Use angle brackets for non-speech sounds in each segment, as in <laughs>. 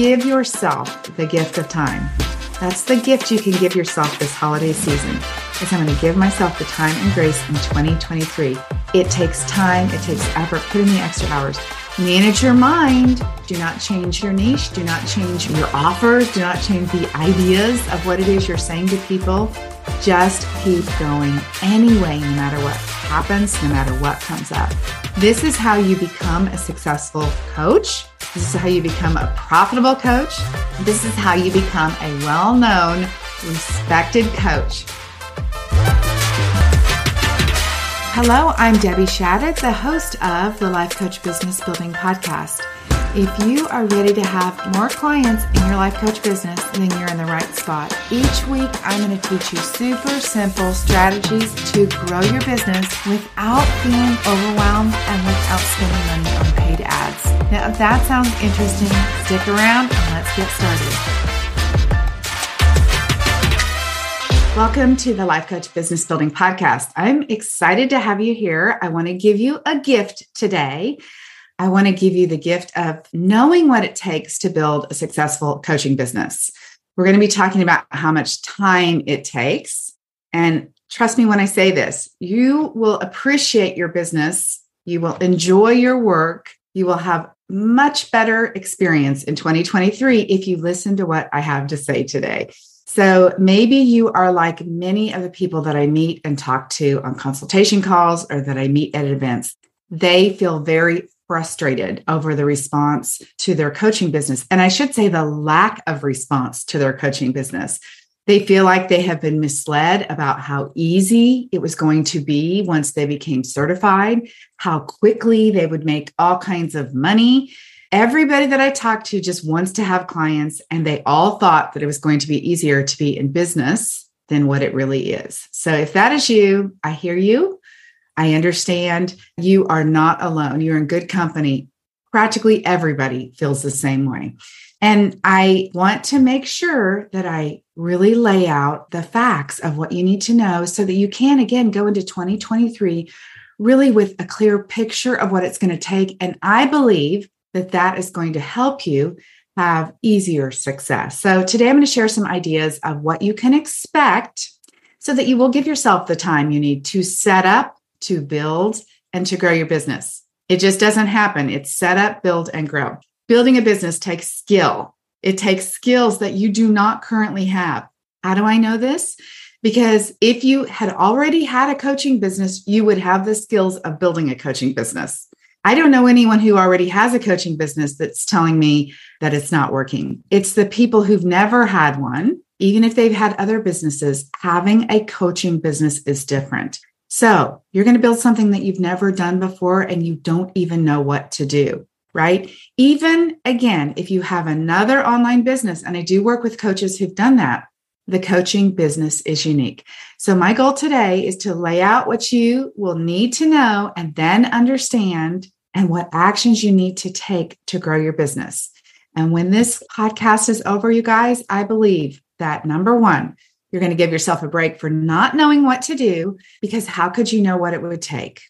give yourself the gift of time. That's the gift you can give yourself this holiday season. Is I'm going to give myself the time and grace in 2023. It takes time, it takes effort, put in the extra hours. Manage your mind. Do not change your niche. Do not change your offers. Do not change the ideas of what it is you're saying to people. Just keep going anyway, no matter what happens, no matter what comes up. This is how you become a successful coach. This is how you become a profitable coach. This is how you become a well known, respected coach. Hello, I'm Debbie Shadid, the host of the Life Coach Business Building Podcast. If you are ready to have more clients in your life coach business, then you're in the right spot. Each week, I'm going to teach you super simple strategies to grow your business without feeling overwhelmed and without spending money on paid ads. Now, if that sounds interesting, stick around and let's get started. Welcome to the Life Coach Business Building Podcast. I'm excited to have you here. I want to give you a gift today. I want to give you the gift of knowing what it takes to build a successful coaching business. We're going to be talking about how much time it takes. And trust me when I say this, you will appreciate your business, you will enjoy your work, you will have much better experience in 2023 if you listen to what I have to say today. So maybe you are like many of the people that I meet and talk to on consultation calls or that I meet at events. They feel very frustrated over the response to their coaching business. And I should say the lack of response to their coaching business. They feel like they have been misled about how easy it was going to be once they became certified, how quickly they would make all kinds of money, Everybody that I talked to just wants to have clients, and they all thought that it was going to be easier to be in business than what it really is. So, if that is you, I hear you. I understand you are not alone. You're in good company. Practically everybody feels the same way. And I want to make sure that I really lay out the facts of what you need to know so that you can, again, go into 2023 really with a clear picture of what it's going to take. And I believe that that is going to help you have easier success. So today I'm going to share some ideas of what you can expect so that you will give yourself the time you need to set up, to build, and to grow your business. It just doesn't happen. It's set up, build, and grow. Building a business takes skill. It takes skills that you do not currently have. How do I know this? Because if you had already had a coaching business, you would have the skills of building a coaching business. I don't know anyone who already has a coaching business that's telling me that it's not working. It's the people who've never had one, even if they've had other businesses, having a coaching business is different. So you're going to build something that you've never done before and you don't even know what to do, right? Even again, if you have another online business, and I do work with coaches who've done that, the coaching business is unique. So, my goal today is to lay out what you will need to know and then understand and what actions you need to take to grow your business. And when this podcast is over, you guys, I believe that number one, you're going to give yourself a break for not knowing what to do because how could you know what it would take?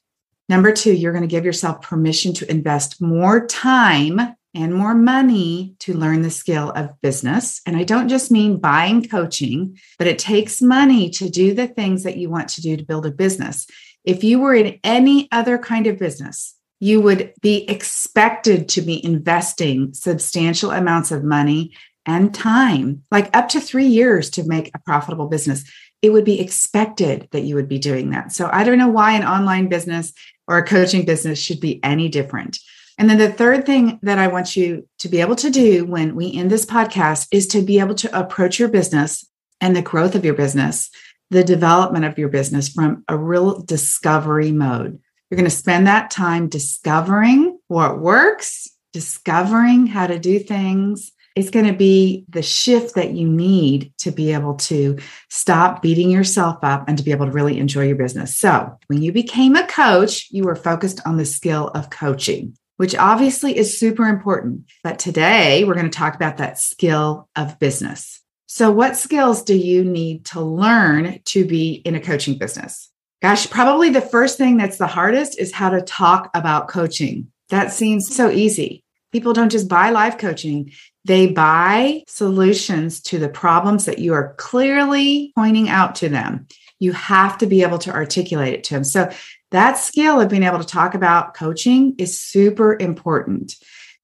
Number two, you're going to give yourself permission to invest more time and more money to learn the skill of business. And I don't just mean buying coaching, but it takes money to do the things that you want to do to build a business. If you were in any other kind of business, you would be expected to be investing substantial amounts of money and time, like up to three years to make a profitable business. It would be expected that you would be doing that. So I don't know why an online business or a coaching business should be any different. And then the third thing that I want you to be able to do when we end this podcast is to be able to approach your business and the growth of your business, the development of your business from a real discovery mode. You're going to spend that time discovering what works, discovering how to do things. It's going to be the shift that you need to be able to stop beating yourself up and to be able to really enjoy your business. So, when you became a coach, you were focused on the skill of coaching which obviously is super important. But today we're going to talk about that skill of business. So, what skills do you need to learn to be in a coaching business? Gosh, probably the first thing that's the hardest is how to talk about coaching. That seems so easy. People don't just buy life coaching, They buy solutions to the problems that you are clearly pointing out to them. You have to be able to articulate it to them. So, that skill of being able to talk about coaching is super important.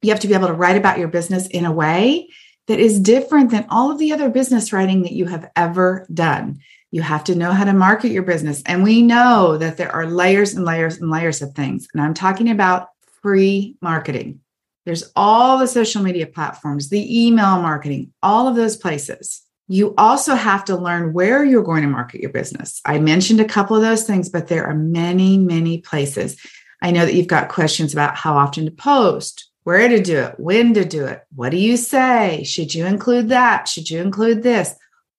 You have to be able to write about your business in a way that is different than all of the other business writing that you have ever done. You have to know how to market your business. And we know that there are layers and layers and layers of things. And I'm talking about free marketing. There's all the social media platforms, the email marketing, all of those places. You also have to learn where you're going to market your business. I mentioned a couple of those things, but there are many, many places. I know that you've got questions about how often to post, where to do it, when to do it, what do you say? Should you include that? Should you include this?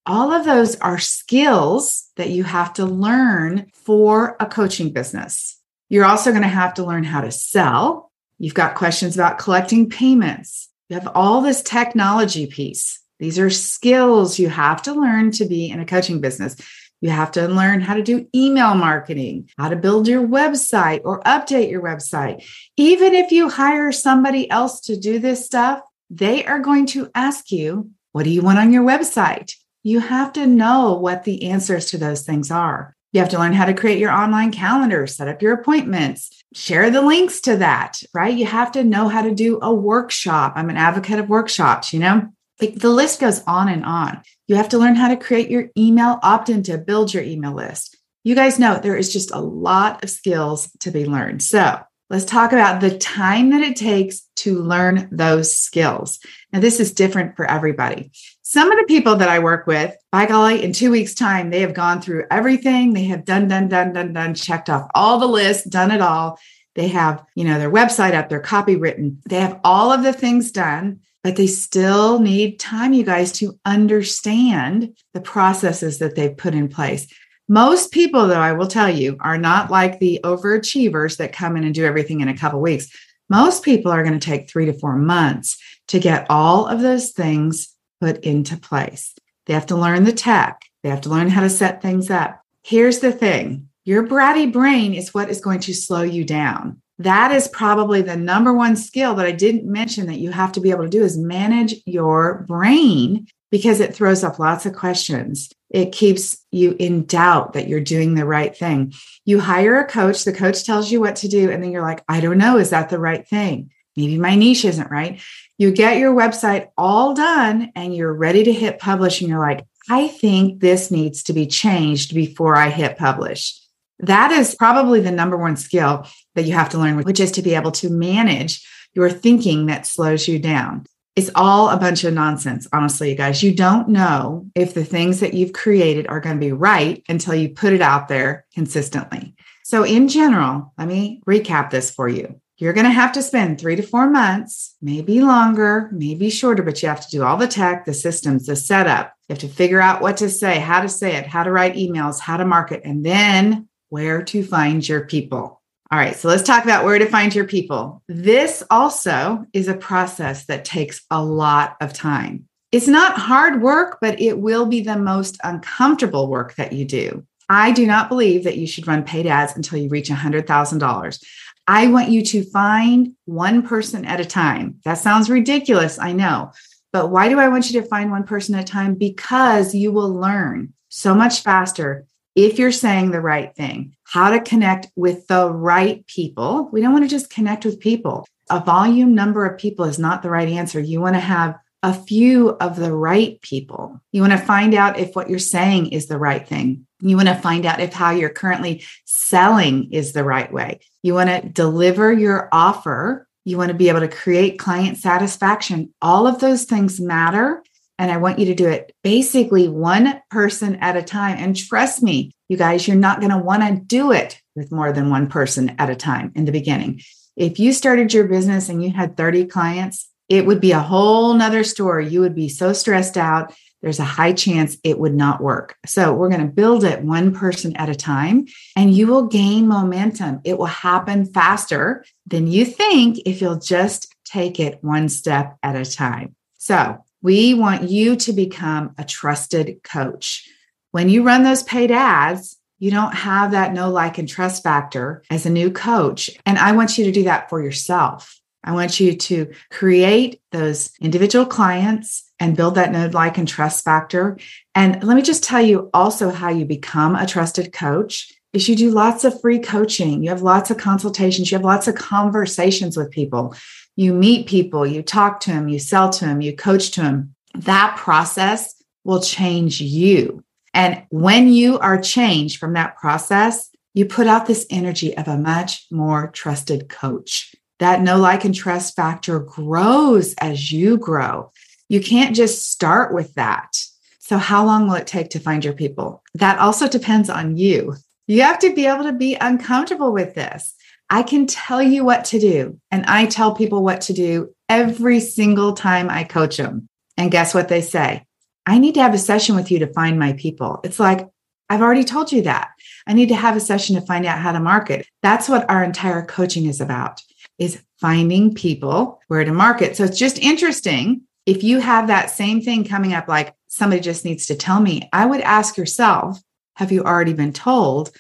All of those are skills that you have to learn for a coaching business. You're also going to have to learn how to sell. You've got questions about collecting payments. You have all this technology piece. These are skills you have to learn to be in a coaching business. You have to learn how to do email marketing, how to build your website or update your website. Even if you hire somebody else to do this stuff, they are going to ask you, What do you want on your website? You have to know what the answers to those things are. You have to learn how to create your online calendar, set up your appointments, share the links to that, right? You have to know how to do a workshop. I'm an advocate of workshops, you know? Like the list goes on and on. You have to learn how to create your email opt in to build your email list. You guys know there is just a lot of skills to be learned. So let's talk about the time that it takes to learn those skills. Now, this is different for everybody. Some of the people that I work with, by golly, in two weeks' time, they have gone through everything. They have done, done, done, done, done, checked off all the lists, done it all. They have, you know, their website up, their copy written. They have all of the things done but they still need time, you guys, to understand the processes that they've put in place. Most people, though, I will tell you, are not like the overachievers that come in and do everything in a couple weeks. Most people are going to take three to four months to get all of those things put into place. They have to learn the tech, they have to learn how to set things up. Here's the thing your bratty brain is what is going to slow you down that is probably the number one skill that I didn't mention that you have to be able to do is manage your brain because it throws up lots of questions. It keeps you in doubt that you're doing the right thing. You hire a coach, the coach tells you what to do, and then you're like, I don't know, is that the right thing? Maybe my niche isn't right. You get your website all done and you're ready to hit publish, and you're like, I think this needs to be changed before I hit publish. That is probably the number one skill that you have to learn, which is to be able to manage your thinking that slows you down. It's all a bunch of nonsense, honestly, you guys. You don't know if the things that you've created are going to be right until you put it out there consistently. So, in general, let me recap this for you. You're going to have to spend three to four months, maybe longer, maybe shorter, but you have to do all the tech, the systems, the setup. You have to figure out what to say, how to say it, how to write emails, how to market, and then where to find your people. All right, so let's talk about where to find your people. This also is a process that takes a lot of time. It's not hard work, but it will be the most uncomfortable work that you do. I do not believe that you should run paid ads until you reach $100,000. I want you to find one person at a time. That sounds ridiculous, I know. But why do I want you to find one person at a time? Because you will learn so much faster if you're saying the right thing, how to connect with the right people. We don't want to just connect with people. A volume number of people is not the right answer. You want to have a few of the right people. You want to find out if what you're saying is the right thing. You want to find out if how you're currently selling is the right way. You want to deliver your offer. You want to be able to create client satisfaction. All of those things matter. And I want you to do it basically one person at a time. And trust me, you guys, you're not going to want to do it with more than one person at a time in the beginning. If you started your business and you had 30 clients, it would be a whole nother story. You would be so stressed out. There's a high chance it would not work. So we're going to build it one person at a time and you will gain momentum. It will happen faster than you think if you'll just take it one step at a time. So we want you to become a trusted coach. When you run those paid ads, you don't have that no like and trust factor as a new coach. And I want you to do that for yourself. I want you to create those individual clients and build that know, like, and trust factor. And let me just tell you also how you become a trusted coach is you do lots of free coaching. You have lots of consultations. You have lots of conversations with people. You meet people, you talk to them, you sell to them, you coach to them. That process will change you. And when you are changed from that process, you put out this energy of a much more trusted coach. That no like, and trust factor grows as you grow. You can't just start with that. So, how long will it take to find your people? That also depends on you. You have to be able to be uncomfortable with this. I can tell you what to do, and I tell people what to do every single time I coach them. And guess what they say? I need to have a session with you to find my people. It's like, I've already told you that. I need to have a session to find out how to market. That's what our entire coaching is about is finding people where to market. So it's just interesting if you have that same thing coming up like somebody just needs to tell me, I would ask yourself, have you already been told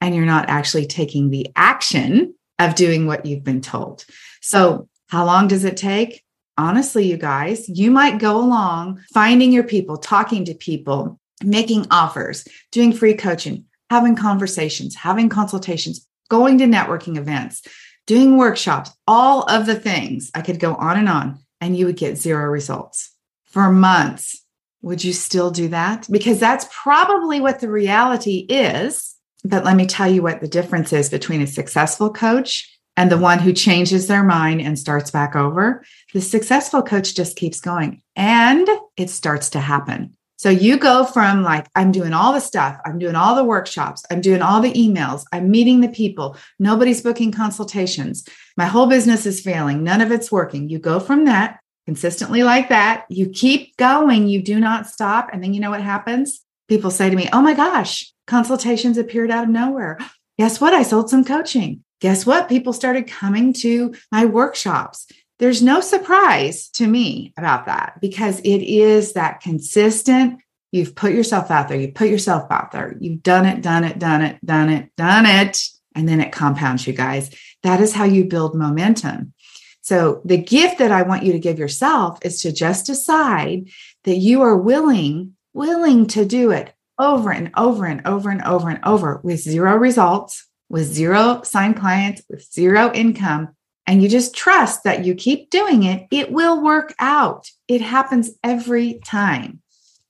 and you're not actually taking the action of doing what you've been told? So, how long does it take? Honestly, you guys, you might go along finding your people, talking to people, making offers, doing free coaching, having conversations, having consultations, going to networking events, doing workshops, all of the things. I could go on and on, and you would get zero results for months. Would you still do that? Because that's probably what the reality is. But let me tell you what the difference is between a successful coach and the one who changes their mind and starts back over. The successful coach just keeps going and it starts to happen. So you go from like, I'm doing all the stuff, I'm doing all the workshops, I'm doing all the emails, I'm meeting the people, nobody's booking consultations. My whole business is failing, none of it's working. You go from that consistently like that, you keep going, you do not stop. And then you know what happens? People say to me, Oh my gosh, consultations appeared out of nowhere. Guess what? I sold some coaching. Guess what? People started coming to my workshops there's no surprise to me about that because it is that consistent. You've put yourself out there, you put yourself out there, you've done it, done it, done it, done it, done it. And then it compounds, you guys. That is how you build momentum. So, the gift that I want you to give yourself is to just decide that you are willing, willing to do it over and over and over and over and over with zero results, with zero signed clients, with zero income, and you just trust that you keep doing it, it will work out. It happens every time.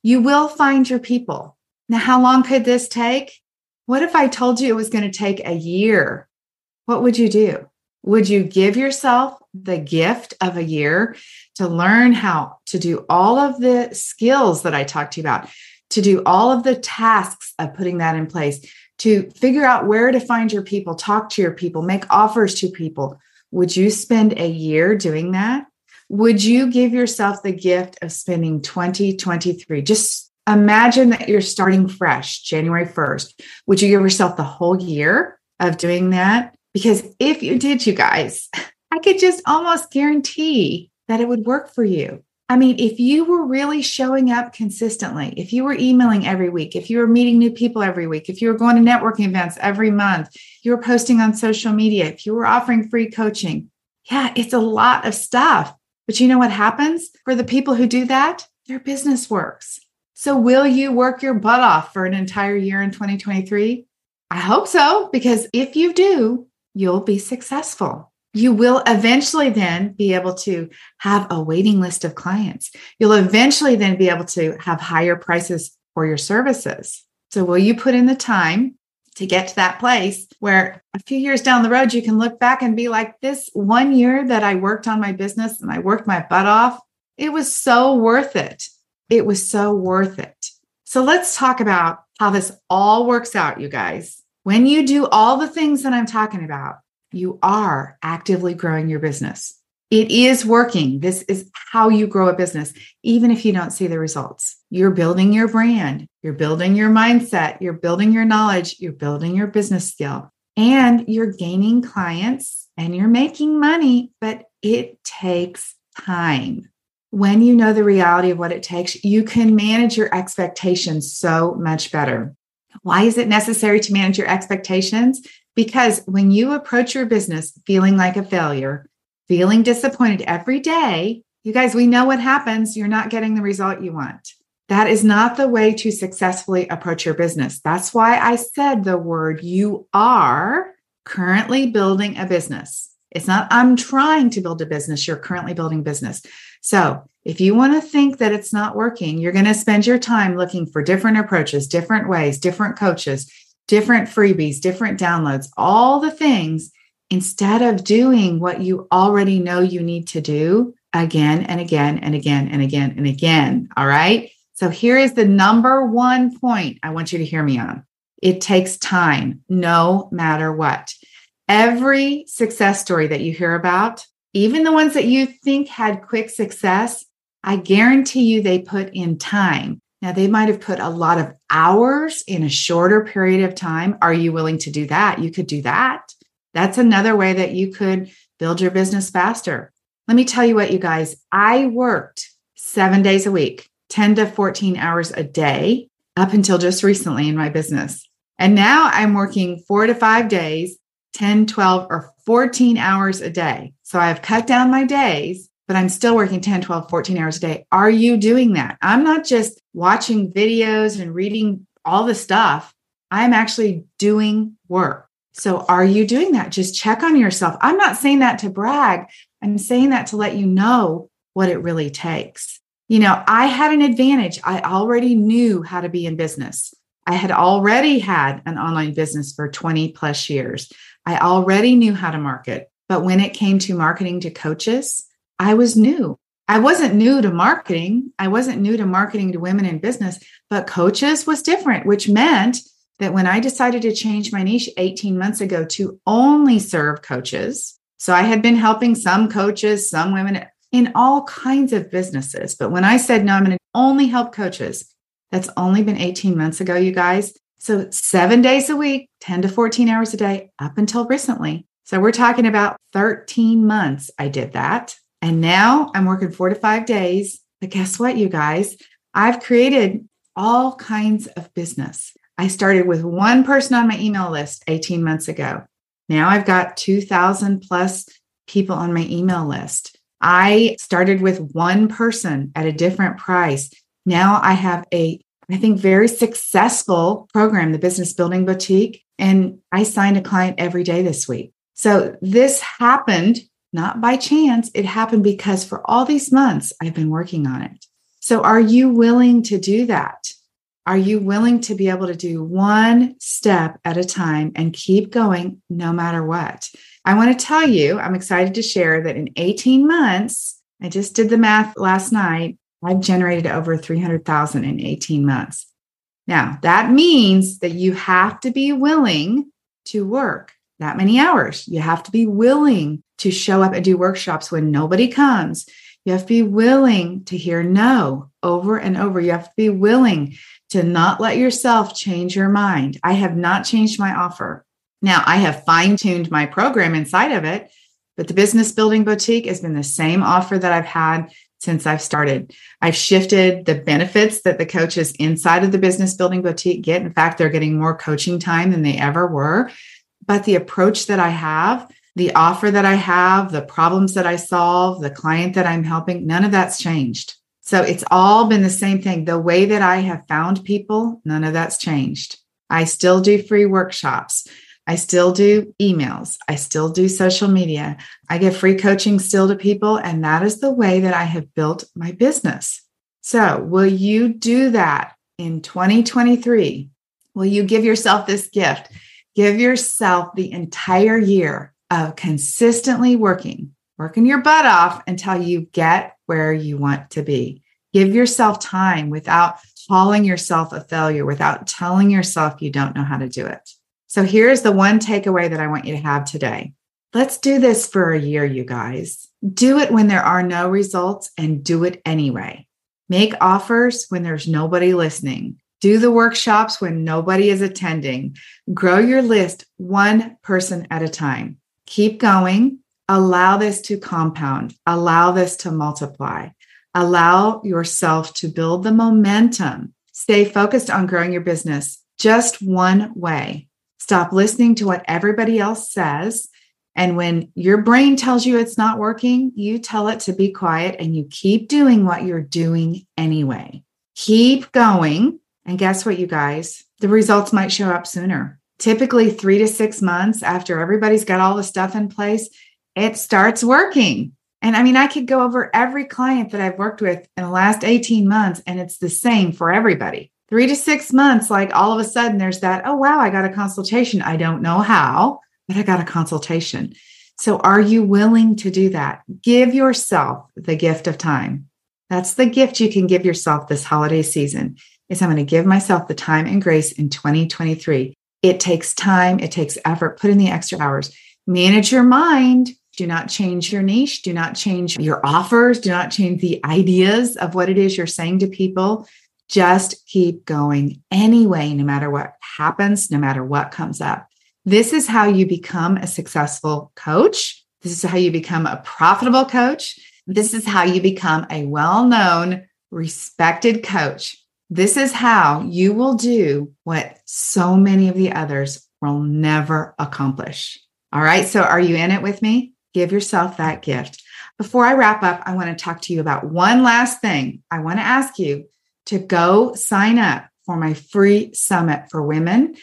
You will find your people. Now, how long could this take? What if I told you it was going to take a year? What would you do? Would you give yourself the gift of a year to learn how to do all of the skills that I talked to you about, to do all of the tasks of putting that in place, to figure out where to find your people, talk to your people, make offers to people, would you spend a year doing that? Would you give yourself the gift of spending 2023? Just imagine that you're starting fresh January 1st. Would you give yourself the whole year of doing that? Because if you did, you guys, <laughs> I could just almost guarantee that it would work for you. I mean, if you were really showing up consistently, if you were emailing every week, if you were meeting new people every week, if you were going to networking events every month, you were posting on social media, if you were offering free coaching, yeah, it's a lot of stuff. But you know what happens for the people who do that? Their business works. So, will you work your butt off for an entire year in 2023? I hope so, because if you do, you'll be successful you will eventually then be able to have a waiting list of clients. You'll eventually then be able to have higher prices for your services. So, will you put in the time to get to that place where a few years down the road, you can look back and be like, this one year that I worked on my business and I worked my butt off, it was so worth it. It was so worth it. So, let's talk about how this all works out, you guys. When you do all the things that I'm talking about, you are actively growing your business. It is working. This is how you grow a business, even if you don't see the results. You're building your brand, you're building your mindset, you're building your knowledge, you're building your business skill, and you're gaining clients and you're making money, but it takes time. When you know the reality of what it takes, you can manage your expectations so much better. Why is it necessary to manage your expectations? Because when you approach your business feeling like a failure, feeling disappointed every day, you guys, we know what happens. You're not getting the result you want. That is not the way to successfully approach your business. That's why I said the word you are currently building a business. It's not, I'm trying to build a business. You're currently building business. So if you want to think that it's not working, you're going to spend your time looking for different approaches, different ways, different coaches, different freebies, different downloads, all the things instead of doing what you already know you need to do again and again and again and again and again. All right. So here is the number one point I want you to hear me on. It takes time, no matter what. Every success story that you hear about, even the ones that you think had quick success, I guarantee you they put in time. Now, they might have put a lot of hours in a shorter period of time. Are you willing to do that? You could do that. That's another way that you could build your business faster. Let me tell you what, you guys, I worked seven days a week, 10 to 14 hours a day up until just recently in my business. And now I'm working four to five days, 10, 12, or 14 hours a day. So I've cut down my days, but I'm still working 10, 12, 14 hours a day. Are you doing that? I'm not just watching videos and reading all the stuff. I'm actually doing work. So are you doing that? Just check on yourself. I'm not saying that to brag. I'm saying that to let you know what it really takes. You know, I had an advantage. I already knew how to be in business. I had already had an online business for 20 plus years. I already knew how to market. But when it came to marketing to coaches, I was new. I wasn't new to marketing. I wasn't new to marketing to women in business, but coaches was different, which meant that when I decided to change my niche 18 months ago to only serve coaches, so I had been helping some coaches, some women in all kinds of businesses. But when I said, no, I'm going to only help coaches, that's only been 18 months ago, you guys. So seven days a week, 10 to 14 hours a day up until recently. So we're talking about 13 months I did that. And now I'm working four to five days. But guess what, you guys? I've created all kinds of business. I started with one person on my email list 18 months ago. Now I've got 2,000 plus people on my email list. I started with one person at a different price. Now I have a, I think, very successful program, the Business Building Boutique, and I signed a client every day this week. So this happened not by chance. It happened because for all these months, I've been working on it. So are you willing to do that? Are you willing to be able to do one step at a time and keep going no matter what? I want to tell you, I'm excited to share that in 18 months, I just did the math last night. I've generated over 300,000 in 18 months. Now, that means that you have to be willing to work that many hours. You have to be willing to show up and do workshops when nobody comes. You have to be willing to hear no over and over. You have to be willing to not let yourself change your mind. I have not changed my offer. Now, I have fine tuned my program inside of it, but the Business Building Boutique has been the same offer that I've had since I've started. I've shifted the benefits that the coaches inside of the Business Building Boutique get. In fact, they're getting more coaching time than they ever were. But the approach that I have, the offer that I have, the problems that I solve, the client that I'm helping, none of that's changed. So it's all been the same thing. The way that I have found people, none of that's changed. I still do free workshops. I still do emails. I still do social media. I give free coaching still to people. And that is the way that I have built my business. So, will you do that in 2023? Will you give yourself this gift? Give yourself the entire year of consistently working, working your butt off until you get where you want to be. Give yourself time without calling yourself a failure, without telling yourself you don't know how to do it. So here's the one takeaway that I want you to have today. Let's do this for a year, you guys. Do it when there are no results and do it anyway. Make offers when there's nobody listening. Do the workshops when nobody is attending. Grow your list one person at a time. Keep going Allow this to compound, allow this to multiply, allow yourself to build the momentum. Stay focused on growing your business just one way. Stop listening to what everybody else says And when your brain tells you it's not working, you tell it to be quiet and you keep doing what you're doing anyway. Keep going. And guess what, you guys? The results might show up sooner. Typically, three to six months after everybody's got all the stuff in place, it starts working. And I mean, I could go over every client that I've worked with in the last 18 months, and it's the same for everybody. Three to six months, like all of a sudden, there's that, oh, wow, I got a consultation. I don't know how, but I got a consultation. So, are you willing to do that? Give yourself the gift of time. That's the gift you can give yourself this holiday season. Is I'm going to give myself the time and grace in 2023. It takes time, it takes effort. Put in the extra hours. Manage your mind. Do not change your niche. Do not change your offers. Do not change the ideas of what it is you're saying to people. Just keep going anyway, no matter what happens, no matter what comes up. This is how you become a successful coach. This is how you become a profitable coach. This is how you become a well known, respected coach. This is how you will do what so many of the others will never accomplish. All right. So, are you in it with me? Give yourself that gift. Before I wrap up, I want to talk to you about one last thing. I want to ask you to go sign up for my free summit for women.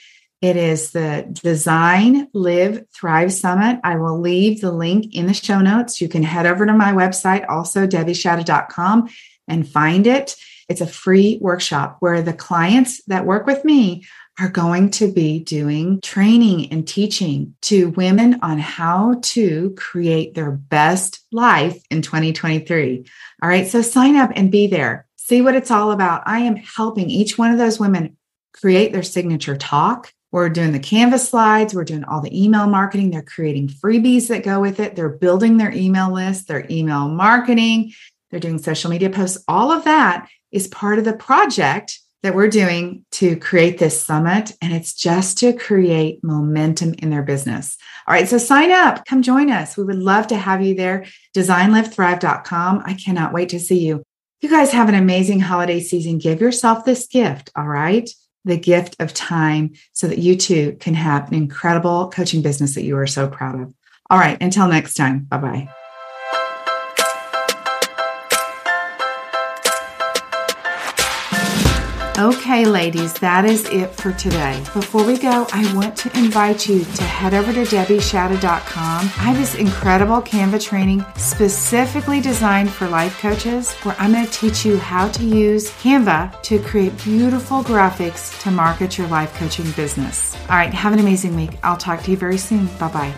It is the Design, Live, Thrive Summit. I will leave the link in the show notes. You can head over to my website, also debbieshadid.com, and find it. It's a free workshop where the clients that work with me are going to be doing training and teaching to women on how to create their best life in 2023. All right, so sign up and be there. See what it's all about. I am helping each one of those women create their signature talk we're doing the Canva slides. We're doing all the email marketing. They're creating freebies that go with it. They're building their email list, their email marketing. They're doing social media posts. All of that is part of the project that we're doing to create this summit. And it's just to create momentum in their business. All right. So sign up, come join us. We would love to have you there. DesignLiveThrive.com. I cannot wait to see you. You guys have an amazing holiday season. Give yourself this gift. All right the gift of time so that you too can have an incredible coaching business that you are so proud of. All right, until next time, bye bye. Okay, ladies, that is it for today. Before we go, I want to invite you to head over to debbieshadid.com. I have this incredible Canva training specifically designed for life coaches where I'm going to teach you how to use Canva to create beautiful graphics to market your life coaching business. All right, have an amazing week. I'll talk to you very soon. Bye bye.